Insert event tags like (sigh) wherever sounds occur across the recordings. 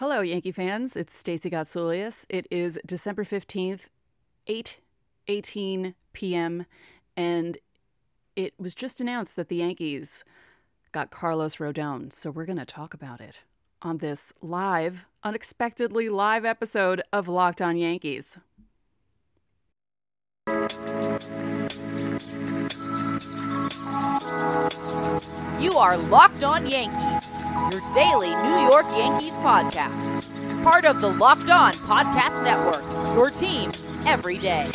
Hello, Yankee fans. It's Stacey Gotsulias. It is December 15th, 8 18 p.m., and it was just announced that the Yankees got Carlos Rodon. So we're going to talk about it on this live, unexpectedly live episode of Locked On Yankees. You are Locked On Yankees, your daily New York Yankees podcast. Part of the Locked On Podcast Network, your team every day.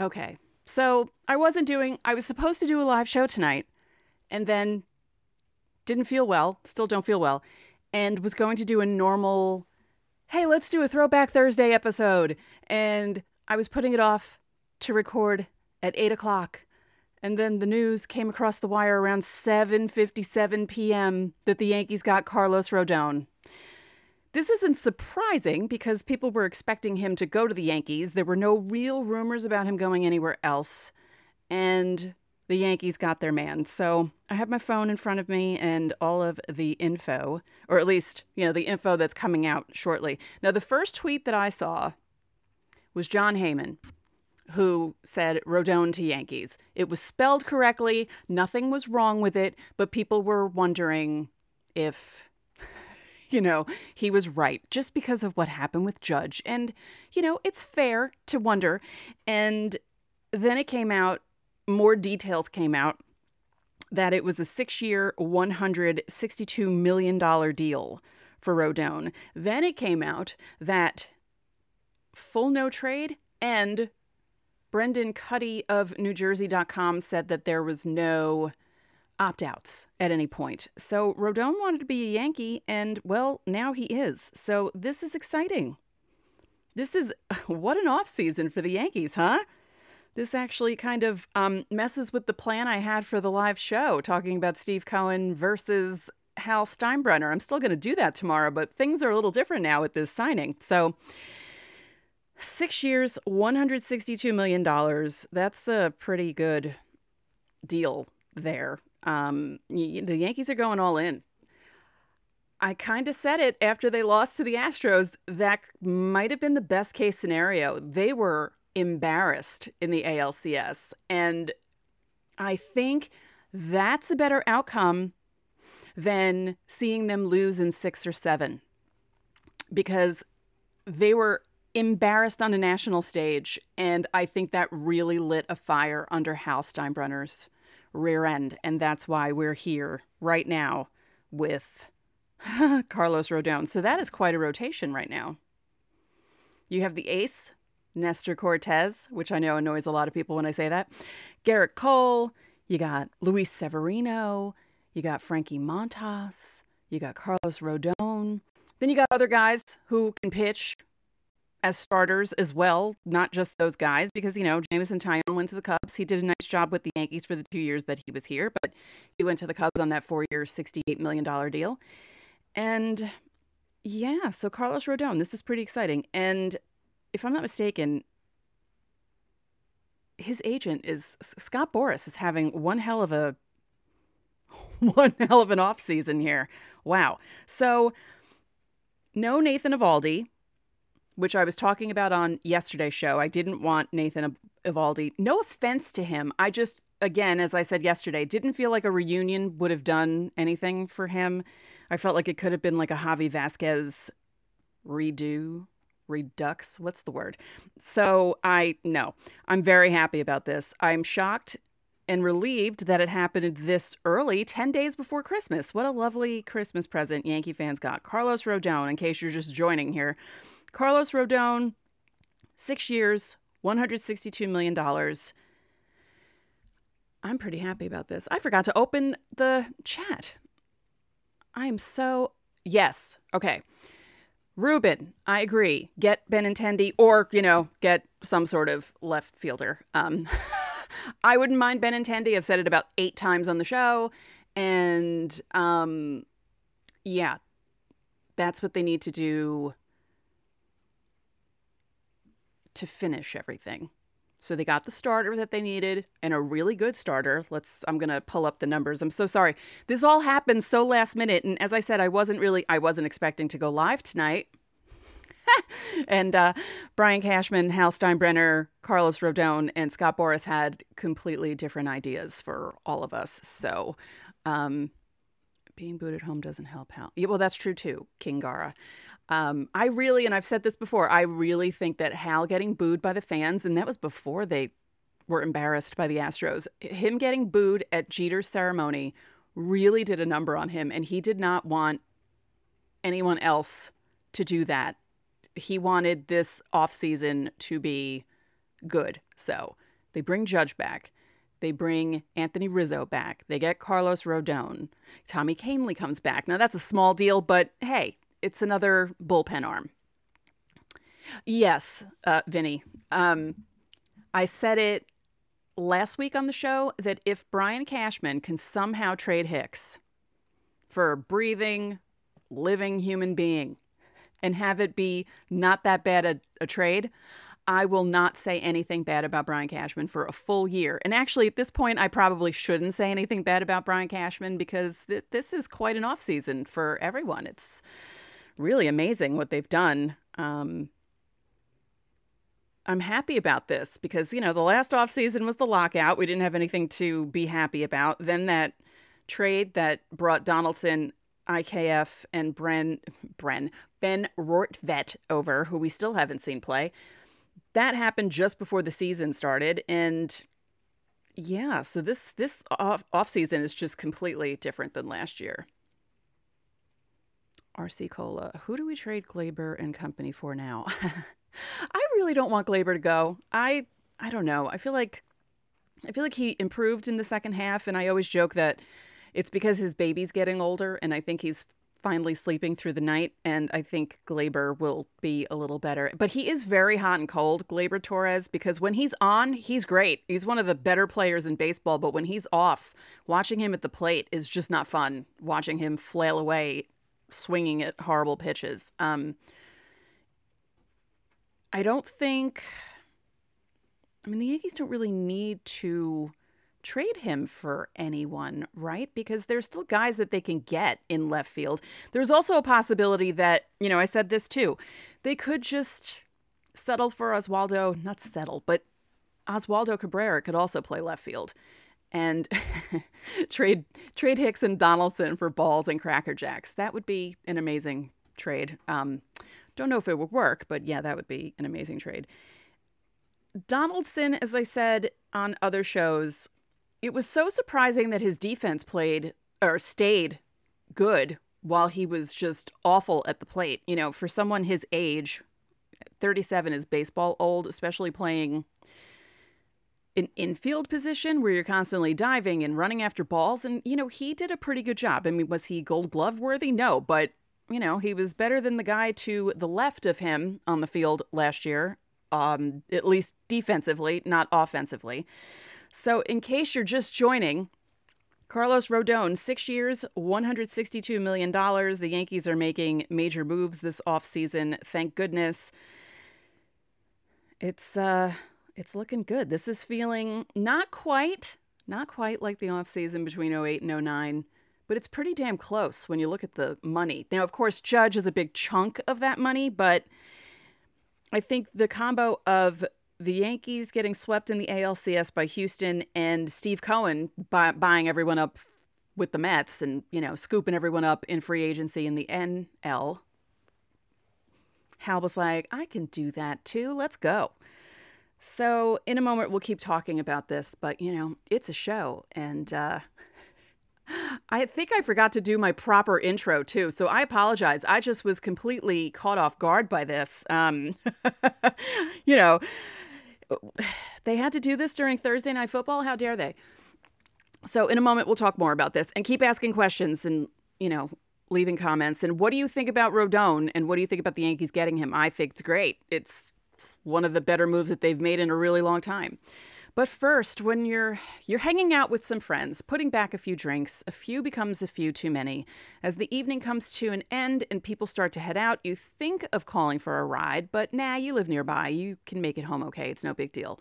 Okay. So I wasn't doing, I was supposed to do a live show tonight and then didn't feel well, still don't feel well, and was going to do a normal, hey, let's do a Throwback Thursday episode. And I was putting it off to record at 8 o'clock. And then the news came across the wire around 7:57 p.m. that the Yankees got Carlos Rodon. This isn't surprising because people were expecting him to go to the Yankees. There were no real rumors about him going anywhere else. And the Yankees got their man. So I have my phone in front of me and all of the info, or at least, you know, the info that's coming out shortly. Now, the first tweet that I saw was Jon Heyman, who said Rodon to Yankees. It was spelled correctly, nothing was wrong with it, but people were wondering if (laughs) you know, he was right just because of what happened with Judge. And, you know, it's fair to wonder. And then it came out, more details came out that it was a six year, $162 million deal for Rodon. Then it came out that full no trade and Brendan Kuty of NewJersey.com said that there was no opt outs at any point. So Rodon wanted to be a Yankee, and well, now he is. So this is exciting. This is (laughs) what an off season for the Yankees, huh? This actually kind of um, messes with the plan I had for the live show, talking about Steve Cohen versus Hal Steinbrenner. I'm still going to do that tomorrow, but things are a little different now with this signing. So, six years, $162 million. That's a pretty good deal there. Um, the Yankees are going all in. I kind of said it after they lost to the Astros. That might have been the best case scenario. They were embarrassed in the ALCS. And I think that's a better outcome than seeing them lose in six or seven because they were embarrassed on a national stage. And I think that really lit a fire under Hal Steinbrenner's rear end. And that's why we're here right now with (laughs) Carlos Rodon. So that is quite a rotation right now. You have the ace, Nestor Cortes, which I know annoys a lot of people when I say that. Gerrit Cole, you got Luis Severino, you got Frankie Montas, you got Carlos Rodon. Then you got other guys who can pitch as starters as well, not just those guys, because, you know, Jameson Taillon went to the Cubs. He did a nice job with the Yankees for the two years that he was here, but he went to the Cubs on that four year, $68 million deal. And yeah, so Carlos Rodon, this is pretty exciting. And if I'm not mistaken, his agent is Scott Boras is having one hell of a (laughs) one hell of an off season here. Wow. So no Nathan Eovaldi, which I was talking about on yesterday's show. I didn't want Nathan Eovaldi. No offense to him. I just, again, as I said yesterday, didn't feel like a reunion would have done anything for him. I felt like it could have been like a Javi Vazquez redo, redux. What's the word? So I, no, I'm very happy about this. I'm shocked and relieved that it happened this early, 10 days before Christmas. What a lovely Christmas present Yankee fans got. Carlos Rodon, in case you're just joining here. Carlos Rodon, six years, $162 million. I'm pretty happy about this. I forgot to open the chat. I am so. Yes. Okay. Ruben, I agree. Get Benintendi or, you know, get some sort of left fielder. Um, (laughs) I wouldn't mind Benintendi. I've said it about eight times on the show. And um, yeah, that's what they need to do to finish everything. So they got the starter that they needed and a really good starter. Let's I'm going to pull up the numbers. I'm so sorry. This all happened so last minute and as I said I wasn't really I wasn't expecting to go live tonight. (laughs) and uh, Brian Cashman, Hal Steinbrenner, Carlos Rodon, and Scott Boras had completely different ideas for all of us. So, um, being booed at home doesn't help Hal. Yeah, well, that's true too, King Gara. Um, I really, and I've said this before, I really think that Hal getting booed by the fans, and that was before they were embarrassed by the Astros, him getting booed at Jeter's ceremony really did a number on him, and he did not want anyone else to do that. He wanted this offseason to be good. So they bring Judge back. They bring Anthony Rizzo back. They get Carlos Rodon. Tommy Kahnle comes back. Now, that's a small deal, but hey, it's another bullpen arm. Yes, uh, Vinny. Um, I said it last week on the show that if Brian Cashman can somehow trade Hicks for a breathing, living human being and have it be not that bad a, a trade, I will not say anything bad about Brian Cashman for a full year. And actually, at this point, I probably shouldn't say anything bad about Brian Cashman because th- this is quite an off season for everyone. It's really amazing what they've done. Um, I'm happy about this because, you know, the last offseason was the lockout. We didn't have anything to be happy about. Then that trade that brought Donaldson, IKF, and Bren, Bren, Ben Rortvedt over, who we still haven't seen play. That happened just before the season started. And yeah, so this this off, off season is just completely different than last year. RC Cola. Who do we trade Gleyber and company for now? (laughs) I really don't want Gleyber to go. I I don't know. I feel like I feel like he improved in the second half, and I always joke that it's because his baby's getting older, and I think he's finally sleeping through the night, and I think Gleyber will be a little better. But he is very hot and cold, Gleyber Torres, because when he's on, he's great. He's one of the better players in baseball, but when he's off, watching him at the plate is just not fun. Watching him flail away swinging at horrible pitches. Um, I don't think. I mean, the Yankees don't really need to trade him for anyone, right? Because there's still guys that they can get in left field. There's also a possibility that, you know, I said this too. They could just settle for Oswaldo, not settle, but Oswaldo Cabrera could also play left field and (laughs) trade trade Hicks and Donaldson for balls and Cracker Jacks. That would be an amazing trade. Um, don't know if it would work, but yeah, that would be an amazing trade. Donaldson, as I said on other shows, it was so surprising that his defense played or stayed good while he was just awful at the plate. You know, for someone his age, 37 is baseball old, especially playing an infield position where you're constantly diving and running after balls. And, you know, he did a pretty good job. I mean, was he gold glove worthy? No, but, you know, he was better than the guy to the left of him on the field last year, um, at least defensively, not offensively. So, in case you're just joining, Carlos Rodon, six years, $162 million. The Yankees are making major moves this offseason. Thank goodness. It's, uh, it's looking good. This is feeling not quite, not quite like the offseason between 08 and 09, but it's pretty damn close when you look at the money. Now, of course, Judge is a big chunk of that money, but I think the combo of the Yankees getting swept in the ALCS by Houston and Steve Cohen buy, buying everyone up with the Mets and, you know, scooping everyone up in free agency in the NL. Hal was like, I can do that too. Let's go. So, in a moment, we'll keep talking about this, but you know, it's a show. And uh, (laughs) I think I forgot to do my proper intro too. So, I apologize. I just was completely caught off guard by this. Um, (laughs) you know, (sighs) they had to do this during Thursday Night Football. How dare they? So, in a moment, we'll talk more about this and keep asking questions and, you know, leaving comments. And what do you think about Rodon? And what do you think about the Yankees getting him? I think it's great. It's one of the better moves that they've made in a really long time. But first, when you're you're hanging out with some friends, putting back a few drinks, a few becomes a few too many. As the evening comes to an end and people start to head out, you think of calling for a ride, but nah, you live nearby. You can make it home okay. It's no big deal.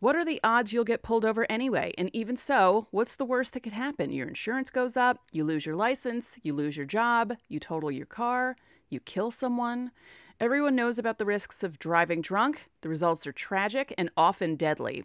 What are the odds you'll get pulled over anyway? And even so, what's the worst that could happen? Your insurance goes up, you lose your license, you lose your job, you total your car, you kill someone. Everyone knows about the risks of driving drunk. The results are tragic and often deadly.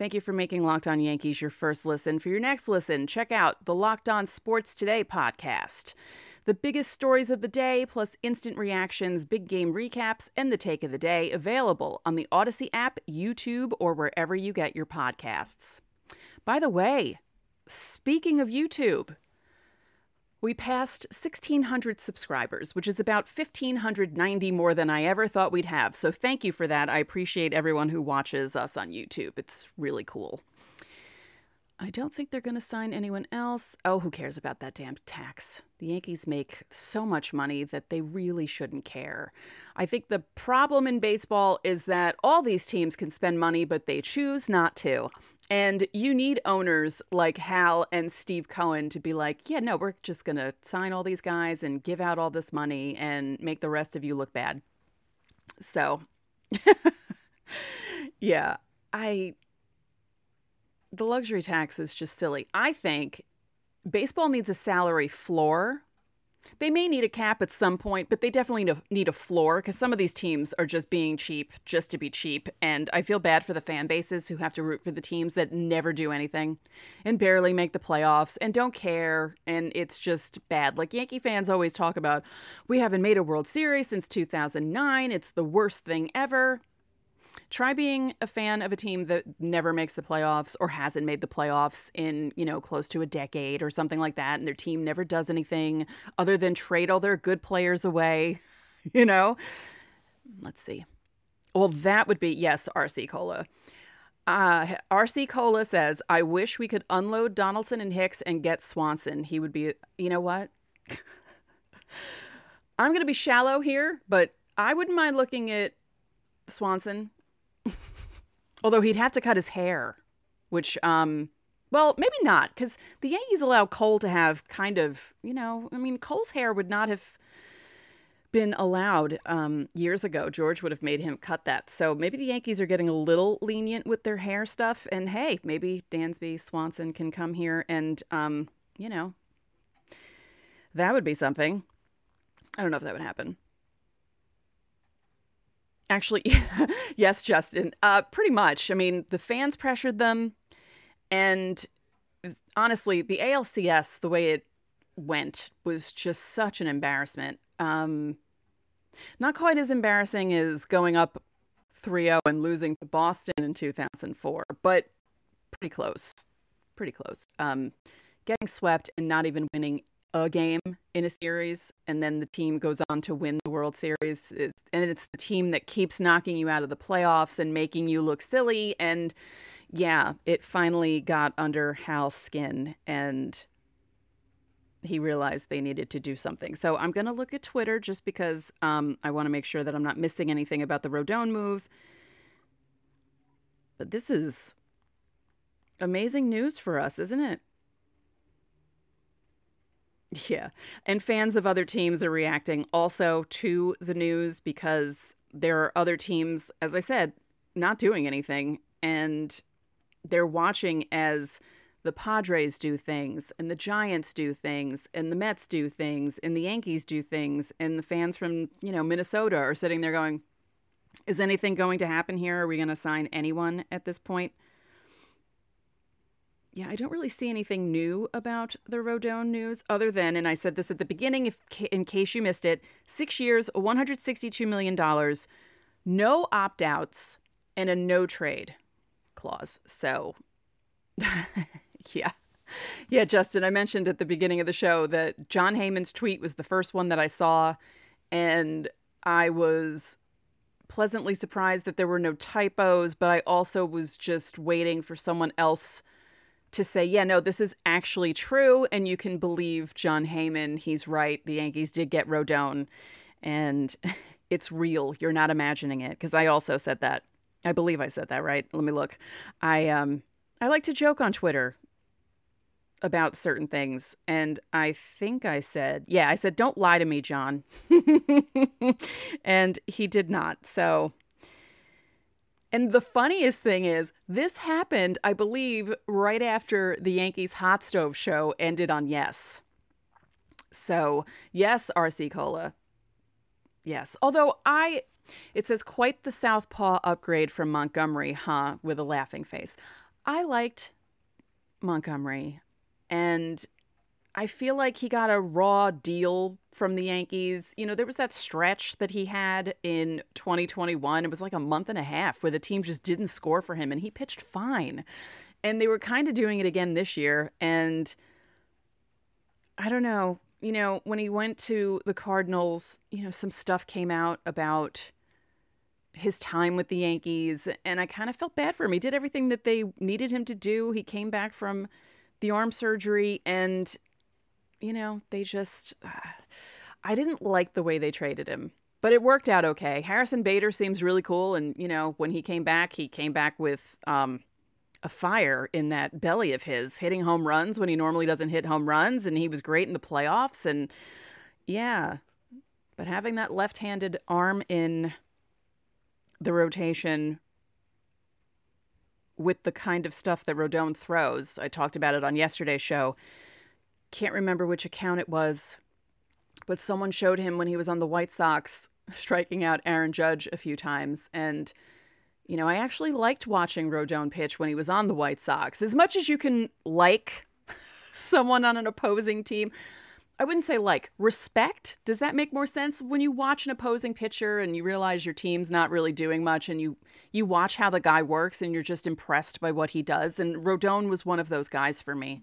Thank you for making Locked On Yankees your first listen. For your next listen, check out the Locked On Sports Today podcast. The biggest stories of the day, plus instant reactions, big game recaps, and the take of the day available on the Odyssey app, YouTube, or wherever you get your podcasts. By the way, speaking of YouTube, we passed 1,600 subscribers, which is about 1,590 more than I ever thought we'd have. So thank you for that. I appreciate everyone who watches us on YouTube. It's really cool. I don't think they're going to sign anyone else. Oh, who cares about that damn tax? The Yankees make so much money that they really shouldn't care. I think the problem in baseball is that all these teams can spend money, but they choose not to. And you need owners like Hal and Steve Cohen to be like, yeah, no, we're just going to sign all these guys and give out all this money and make the rest of you look bad. So, (laughs) yeah, I. The luxury tax is just silly. I think baseball needs a salary floor they may need a cap at some point, but they definitely need a, floor because some of these teams are just being cheap just to be cheap. And I feel bad for the fan bases who have to root for the teams that never do anything and barely make the playoffs and don't care. And it's just bad. Like Yankee fans always talk about, we haven't made a World Series since 2009. It's the worst thing ever. Try being a fan of a team that never makes the playoffs or hasn't made the playoffs in, you know, close to a decade or something like that. And their team never does anything other than trade all their good players away, (laughs) you know? Let's see. Well, that would be, yes, RC Cola. Uh, RC Cola says, I wish we could unload Donaldson and Hicks and get Swanson. He would be, you know what? (laughs) I'm going to be shallow here, but I wouldn't mind looking at Swanson (laughs) Although he'd have to cut his hair, which, um, well, maybe not, because the Yankees allow Cole to have kind of, you know, I mean, Cole's hair would not have been allowed um, years ago. George would have made him cut that. So maybe the Yankees are getting a little lenient with their hair stuff. And hey, maybe Dansby Swanson can come here and, um, you know, that would be something. I don't know if that would happen. Actually, (laughs) yes, Justin. Uh, pretty much. I mean, the fans pressured them, and honestly, the ALCS, the way it went, was just such an embarrassment. Um, not quite as embarrassing as going up 3 0 and losing to Boston in 2004, but pretty close. Pretty close. Um, getting swept and not even winning a game in a series and then the team goes on to win the World Series it's, and it's the team that keeps knocking you out of the playoffs and making you look silly and yeah it finally got under Hal's skin and he realized they needed to do something. So I'm going to look at Twitter just because um, I want to make sure that I'm not missing anything about the Rodon move. But this is amazing news for us, isn't it? (laughs) Yeah. And fans of other teams are reacting also to the news because there are other teams, as I said, not doing anything. And they're watching as the Padres do things, and the Giants do things, and the Mets do things, and the Yankees do things. And the fans from, you know, Minnesota are sitting there going, is anything going to happen here? Are we going to sign anyone at this point? Yeah, I don't really see anything new about the Rodon news other than, and I said this at the beginning, if in case you missed it, six years, $162 million, no opt outs, and a no trade clause. So, (laughs) yeah, yeah, Justin, I mentioned at the beginning of the show that Jon Heyman's tweet was the first one that I saw, and I was pleasantly surprised that there were no typos, but I also was just waiting for someone else to say, yeah, no, this is actually true, and you can believe Jon Heyman. He's right. The Yankees did get Rodon, and (laughs) it's real. You're not imagining it. Because I also said that. I believe I said that right. Let me look. I um I like to joke on Twitter about certain things. And I think I said, yeah, I said, don't lie to me, Jon. (laughs) and he did not. So, and the funniest thing is, this happened, I believe, right after the Yankees hot stove show ended on Yes. So, yes, RC Cola. Yes. Although I, it says quite the Southpaw upgrade from Montgomery, huh? With a laughing face. I liked Montgomery. And I feel like he got a raw deal from the Yankees. You know, there was that stretch that he had in 2021. It was like a month and a half where the team just didn't score for him and he pitched fine. And they were kind of doing it again this year. And I don't know, you know, when he went to the Cardinals, you know, some stuff came out about his time with the Yankees. And I kind of felt bad for him. He did everything that they needed him to do. He came back from the arm surgery and you know they just uh, i didn't like the way they traded him but it worked out okay harrison bader seems really cool and you know when he came back he came back with um, a fire in that belly of his hitting home runs when he normally doesn't hit home runs and he was great in the playoffs and yeah but having that left-handed arm in the rotation with the kind of stuff that Rodon throws. I talked about it on yesterday's show. Can't remember which account it was, but someone showed him when he was on the White Sox (laughs) striking out Aaron Judge a few times. And, you know, I actually liked watching Rodon pitch when he was on the White Sox. As much as you can like (laughs) someone on an opposing team, I wouldn't say like respect. Does that make more sense when you watch an opposing pitcher and you realize your team's not really doing much and you you watch how the guy works and you're just impressed by what he does and Rodon was one of those guys for me.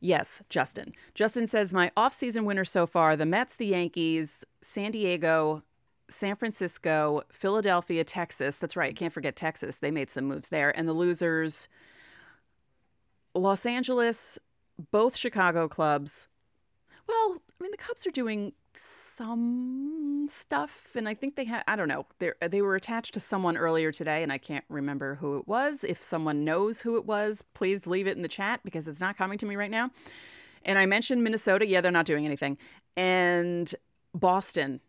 Yes, Justin. Justin says my off-season winners so far, the Mets, the Yankees, San Diego, San Francisco, Philadelphia, Texas. That's right, can't forget Texas. They made some moves there. And the losers Los Angeles, both Chicago clubs. Well, I mean, the Cubs are doing some stuff, and I think they had, I don't know, they they were attached to someone earlier today, and I can't remember who it was. If someone knows who it was, please leave it in the chat because it's not coming to me right now. And I mentioned Minnesota. Yeah, they're not doing anything. And Boston.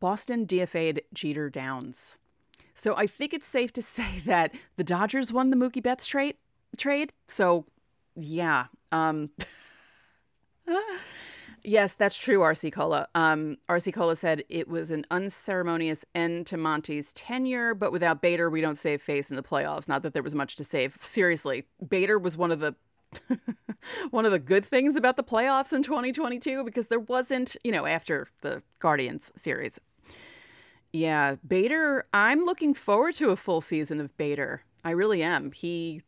Boston DFA'd Jeter Downs. So I think it's safe to (laughs) say that the Dodgers won the Mookie Betts trade. Trade. So yeah. Um, (laughs) yes, that's true, RC Cola. Um, RC Cola said it was an unceremonious end to Monty's tenure, but without Bader, we don't save face in the playoffs. Not that there was much to save. Seriously, Bader was one of the (laughs) one of the good things about the playoffs in 2022 because there wasn't, you know, after the Guardians series. Yeah, Bader, I'm looking forward to a full season of Bader. I really am. He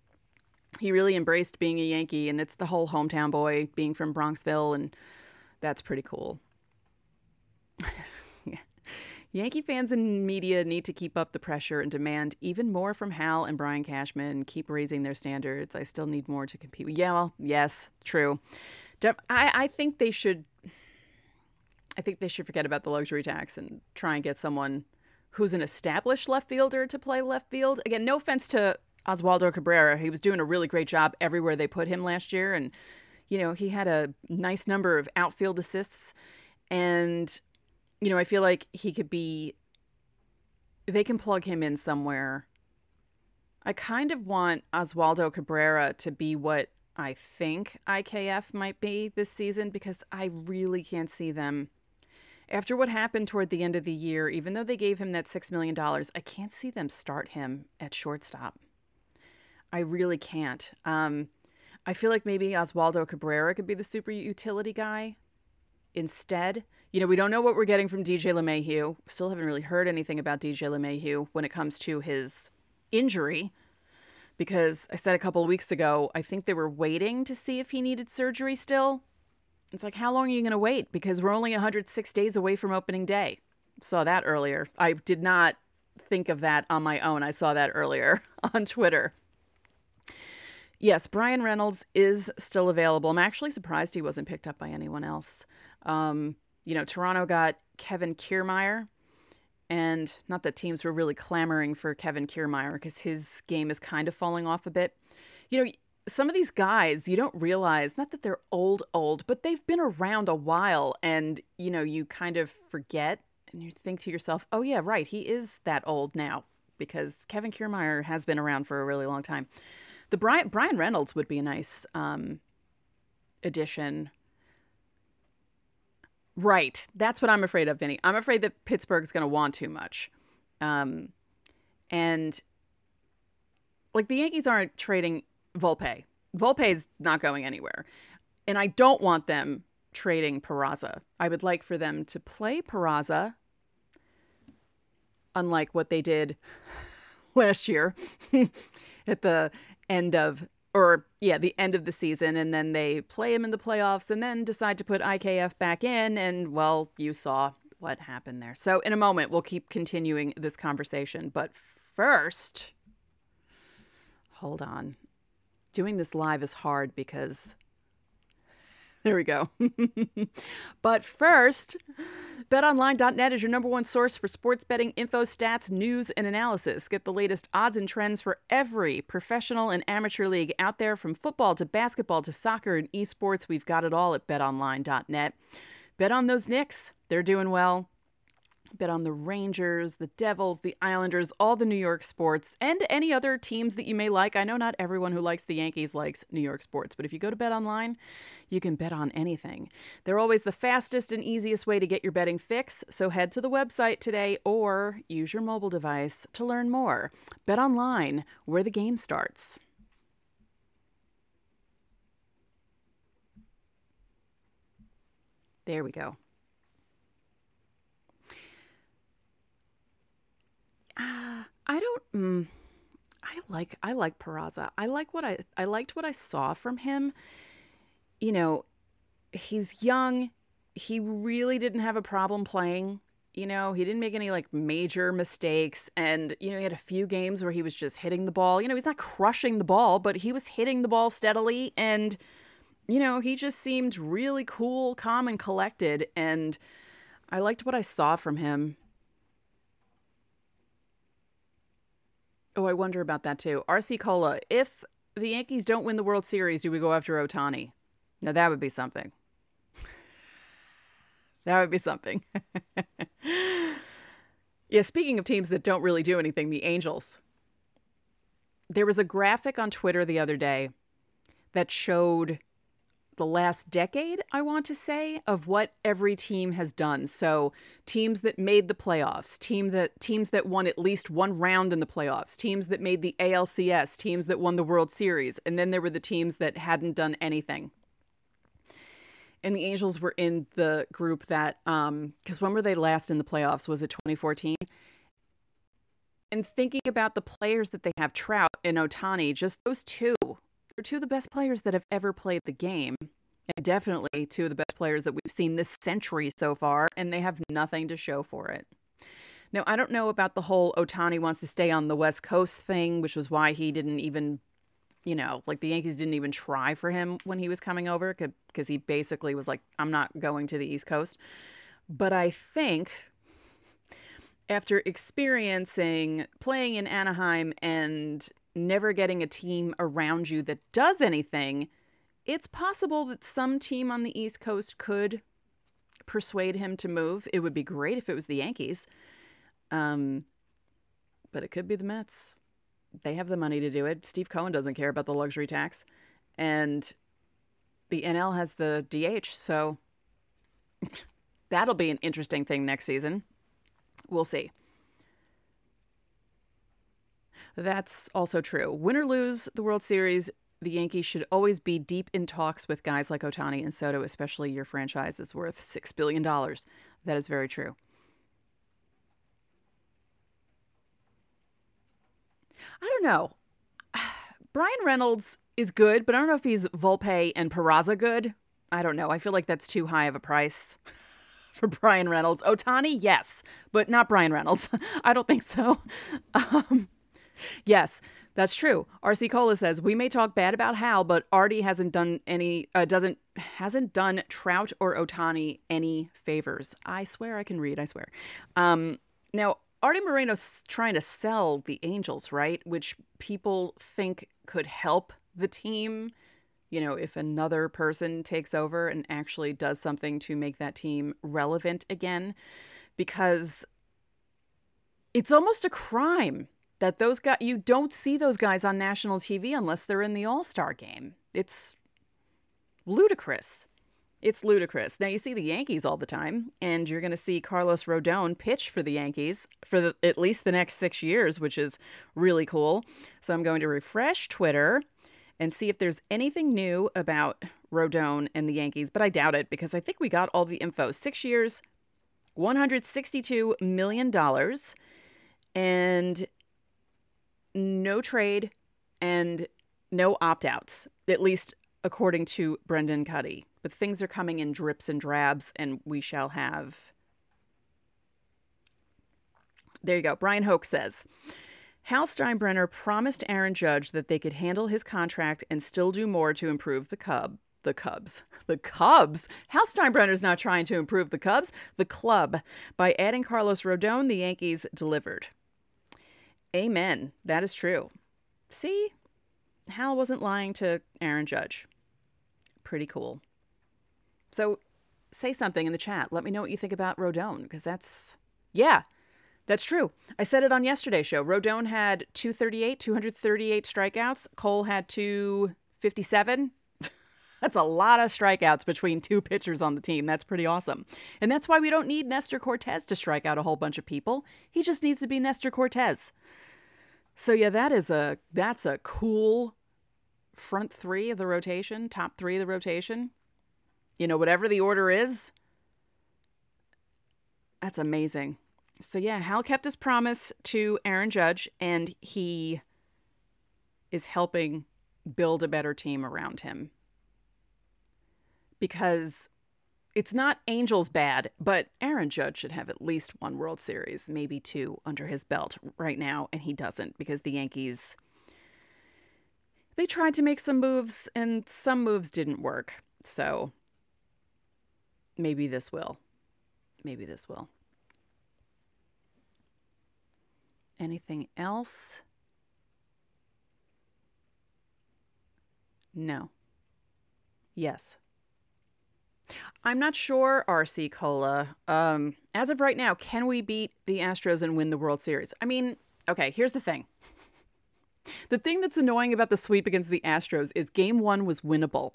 he really embraced being a Yankee, and it's the whole hometown boy being from Bronxville, and that's pretty cool. (laughs) Yankee fans and media need to keep up the pressure and demand even more from Hal and Brian Cashman. Keep raising their standards. I still need more to compete. Yeah, well, yes, true. I, I think they should. I think they should forget about the luxury tax and try and get someone who's an established left fielder to play left field. Again, no offense to Oswaldo Cabrera. He was doing a really great job everywhere they put him last year. And, you know, he had a nice number of outfield assists. And, you know, I feel like he could be, they can plug him in somewhere. I kind of want Oswaldo Cabrera to be what I think IKF might be this season because I really can't see them. After what happened toward the end of the year, even though they gave him that $6 million, I can't see them start him at shortstop. I really can't. Um, I feel like maybe Oswaldo Cabrera could be the super utility guy instead. You know, we don't know what we're getting from DJ LeMahieu. Still haven't really heard anything about DJ LeMahieu when it comes to his injury. because I said a couple of weeks ago, I think they were waiting to see if he needed surgery still. It's like, how long are you going to wait? Because we're only 106 days away from opening day. Saw that earlier. I did not think of that on my own. I saw that earlier (laughs) on Twitter. Yes, Bryan Reynolds is still available. I'm actually surprised he wasn't picked up by anyone else. Um, you know, Toronto got Kevin Kiermaier, and not that teams were really clamoring for Kevin Kiermaier because his game is kind of falling off a bit. You know, some of these guys, you don't realize, not that they're old, old, but they've been around a while, and, you know, you kind of forget and you think to yourself, oh, yeah, right, he is that old now because Kevin Kiermaier has been around for a really long time. The Bryan, Bryan Reynolds would be a nice um, addition. Right. That's what I'm afraid of, Vinny. I'm afraid that Pittsburgh's going to want too much. Um, and like the Yankees aren't trading Volpe. Volpe's not going anywhere. And I don't want them trading Peraza. I would like for them to play Peraza, unlike what they did (laughs) last year (laughs) at the end of or yeah, the end of the season, and then they play him in the playoffs, and then decide to put IKF back in, and well, you saw what happened there. So in a moment, we'll keep continuing this conversation, but first, hold on. Doing this live is hard because (laughs) there we go. (laughs) but first, betonline.net is your number one source for sports betting info, stats, news, and analysis. Get the latest odds and trends for every professional and amateur league out there from football to basketball to soccer and esports. We've got it all at betonline.net. Bet on those Knicks. They're doing well bet on the Rangers, the Devils, the Islanders, all the New York sports, and any other teams that you may like. I know not everyone who likes the Yankees likes New York sports, but if you go to Bet Online, you can bet on anything. They're always the fastest and easiest way to get your betting fix, so head to the website today or use your mobile device to learn more. Bet Online, where the game starts. There we go. Uh, I don't. Mm, I like I like Peraza. I like what I I liked what I saw from him. You know, he's young. He really didn't have a problem playing. You know, he didn't make any like major mistakes. And, you know, he had a few games where he was just hitting the ball. You know, he's not crushing the ball, but he was hitting the ball steadily. And, you know, he just seemed really cool, calm, and collected. And I liked what I saw from him. Oh, I wonder about that too. RC Cola, if the Yankees don't win the World Series, do we go after Ohtani? Now that would be something. (laughs) that would be something. (laughs) yeah, speaking of teams that don't really do anything, the Angels. There was a graphic on Twitter the other day that showed the last decade, I want to say, of what every team has done. So teams that made the playoffs, team that teams that won at least one round in the playoffs, teams that made the ALCS, teams that won the World Series, and then there were the teams that hadn't done anything. And the Angels were in the group that um because when were they last in the playoffs? Was it 2014? And thinking about the players that they have, Trout and Ohtani, just those two they're two of the best players that have ever played the game. And definitely two of the best players that we've seen this century so far, and they have nothing to show for it. Now, I don't know about the whole Ohtani wants to stay on the West Coast thing, which was why he didn't even, you know, like the Yankees didn't even try for him when he was coming over because he basically was like, I'm not going to the East Coast. But I think after experiencing playing in Anaheim and never getting a team around you that does anything, it's possible that some team on the East Coast could persuade him to move. It would be great if it was the Yankees. Um, but it could be the Mets. They have the money to do it. Steve Cohen doesn't care about the luxury tax. And the NL has the DH, so (laughs) that'll be an interesting thing next season. We'll see. That's also true. Win or lose the World Series, the Yankees should always be deep in talks with guys like Ohtani and Soto, especially your franchise is worth $6 billion. That is very true. I don't know. (sighs) Bryan Reynolds is good, but I don't know if he's Volpe and Peraza good. I don't know. I feel like that's too high of a price (laughs) for Bryan Reynolds. Ohtani, yes, but not Bryan Reynolds. (laughs) I don't think so. (laughs) Um, yes, that's true. RC Cola says we may talk bad about Hal, but Artie hasn't done any uh, doesn't hasn't done Trout or Ohtani any favors. I swear I can read. I swear. Um, now Artie Moreno's trying to sell the Angels, right? Which people think could help the team. You know, if another person takes over and actually does something to make that team relevant again, because it's almost a crime that those guys you don't see those guys on national TV unless they're in the All-Star game. It's ludicrous. It's ludicrous. Now you see the Yankees all the time, and you're going to see Carlos Rodon pitch for the Yankees for the, at least the next six years, which is really cool. So I'm going to refresh Twitter and see if there's anything new about Rodon and the Yankees, but I doubt it because I think we got all the info. Six years, $162 million, and no trade and no opt outs, at least according to Brendan Kuty. But things are coming in drips and drabs, and we shall have. There you go. Brian Hoke says Hal Steinbrenner promised Aaron Judge that they could handle his contract and still do more to improve the Cub. The Cubs. The Cubs? Hal Steinbrenner's not trying to improve the Cubs. The club. By adding Carlos Rodon, the Yankees delivered. Amen. That is true. See? Hal wasn't lying to Aaron Judge. Pretty cool. So say something in the chat. Let me know what you think about Rodon, because that's, yeah, that's true. I said it on yesterday's show. Rodon had 238, 238 strikeouts. Cole had 257. (laughs) that's a lot of strikeouts between two pitchers on the team. That's pretty awesome. And that's why we don't need Nestor Cortes to strike out a whole bunch of people. He just needs to be Nestor Cortes. So yeah, that is a that's a cool front three of the rotation, top three of the rotation. You know, whatever the order is. That's amazing. So yeah, Hal kept his promise to Aaron Judge and he is helping build a better team around him. Because it's not Angels bad, but Aaron Judge should have at least one World Series, maybe two under his belt right now, and he doesn't because the Yankees they tried to make some moves and some moves didn't work. So maybe this will. Maybe this will. Anything else? No. Yes. I'm not sure, RC Cola. Um, as of right now, can we beat the Astros and win the World Series? I mean, okay, here's the thing. The thing that's annoying about the sweep against the Astros is game one was winnable.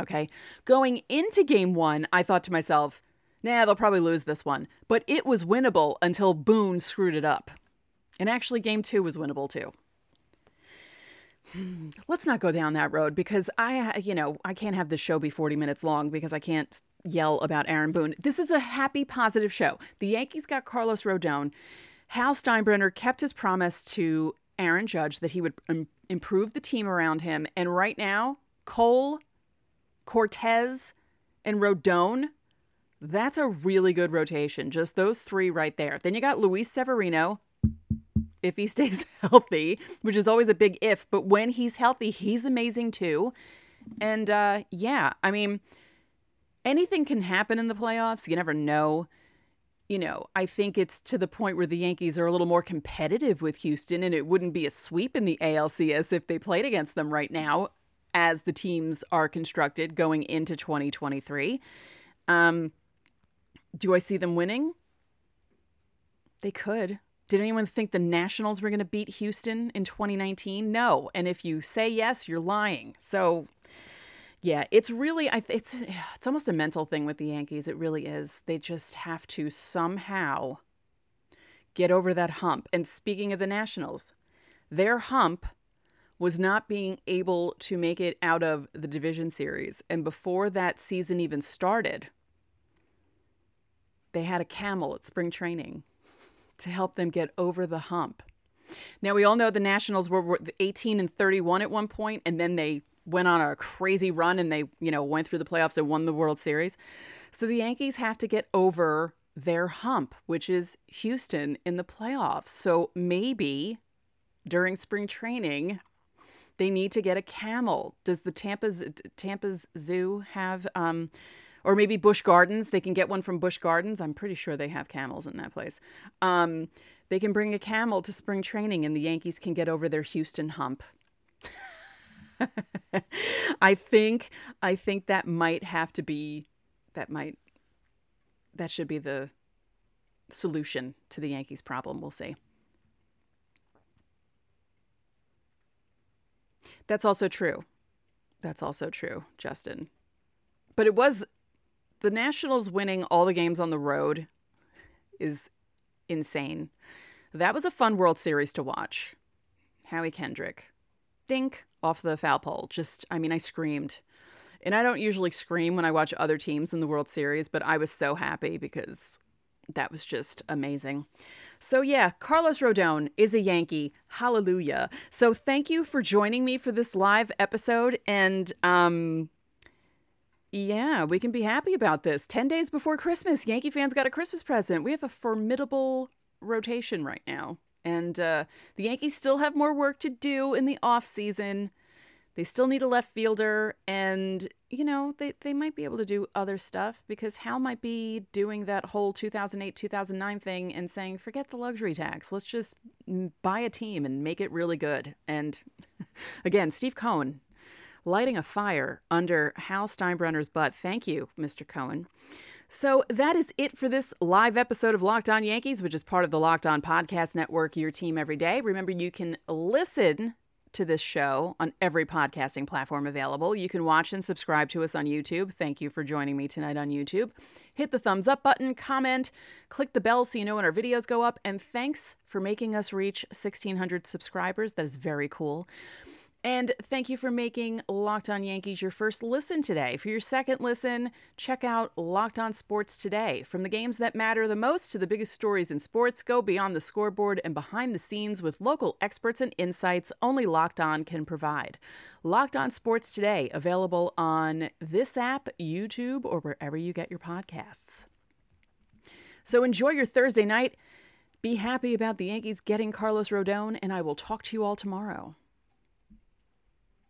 Okay. Going into game one, I thought to myself, nah, they'll probably lose this one. But it was winnable until Boone screwed it up. And actually, game two was winnable too. Let's not go down that road because I, you know, I can't have the show be 40 minutes long because I can't yell about Aaron Boone. This is a happy, positive show. The Yankees got Carlos Rodon. Hal Steinbrenner kept his promise to Aaron Judge that he would um, improve the team around him. And right now, Cole, Cortes, and Rodon, that's a really good rotation. Just those three right there. Then you got Luis Severino, if he (laughs) stays healthy, which is always a big if, but when he's healthy, he's amazing too. And uh, yeah, I mean, anything can happen in the playoffs. You never know. You know, I think it's to the point where the Yankees are a little more competitive with Houston, and it wouldn't be a sweep in the ALCS if they played against them right now, as the teams are constructed going into 2023. Um, do I see them winning? They could. Did anyone think the Nationals were going to beat Houston in 2019? No. And if you say yes, you're lying. So, yeah, it's really it's it's almost a mental thing with the Yankees. It really is. They just have to somehow get over that hump. And speaking of the Nationals, their hump was not being able to make it out of the division series. And before that season even started, they had a camel at spring training to help them get over the hump. Now we all know the Nationals were, were 18 and 31 at one point, and then they went on a crazy run and they, you know, went through the playoffs and won the World Series. So the Yankees have to get over their hump, which is Houston in the playoffs. So maybe during spring training, they need to get a camel. Does the Tampa's Tampa's Zoo have um or maybe Busch Gardens, they can get one from Busch Gardens. I'm pretty sure they have camels in that place. Um, they can bring a camel to spring training and the Yankees can get over their Houston hump. (laughs) I think I think that might have to be that might that should be the solution to the Yankees problem. We'll see. That's also true. That's also true, Justin. But it was the Nationals winning all the games on the road is insane. That was a fun World Series to watch. Howie Kendrick. Dink off the foul pole. Just, I mean, I screamed. And I don't usually scream when I watch other teams in the World Series, but I was so happy because that was just amazing. So, yeah, Carlos Rodon is a Yankee. Hallelujah. So, thank you for joining me for this live episode. And, um, yeah, we can be happy about this. 10 days before Christmas, Yankee fans got a Christmas present. We have a formidable rotation right now. And uh, the Yankees still have more work to do in the off season. They still need a left fielder, and you know they, they might be able to do other stuff because Hal might be doing that whole 2008 2009 thing and saying forget the luxury tax, let's just buy a team and make it really good. And (laughs) again, Steve Cohen lighting a fire under Hal Steinbrenner's butt. Thank you, Mr. Cohen. So that is it for this live episode of Locked On Yankees, which is part of the Locked On Podcast Network, your team every day. Remember, you can listen to this show on every podcasting platform available. You can watch and subscribe to us on YouTube. Thank you for joining me tonight on YouTube. Hit the thumbs up button, comment, click the bell so you know when our videos go up, and thanks for making us reach 1,600 subscribers. That is very cool. And thank you for making Locked On Yankees your first listen today. For your second listen, check out Locked On Sports Today. From the games that matter the most to the biggest stories in sports, go beyond the scoreboard and behind the scenes with local experts and insights only Locked On can provide. Locked On Sports Today, available on this app, YouTube, or wherever you get your podcasts. So enjoy your Thursday night. Be happy about the Yankees getting Carlos Rodon, and I will talk to you all tomorrow.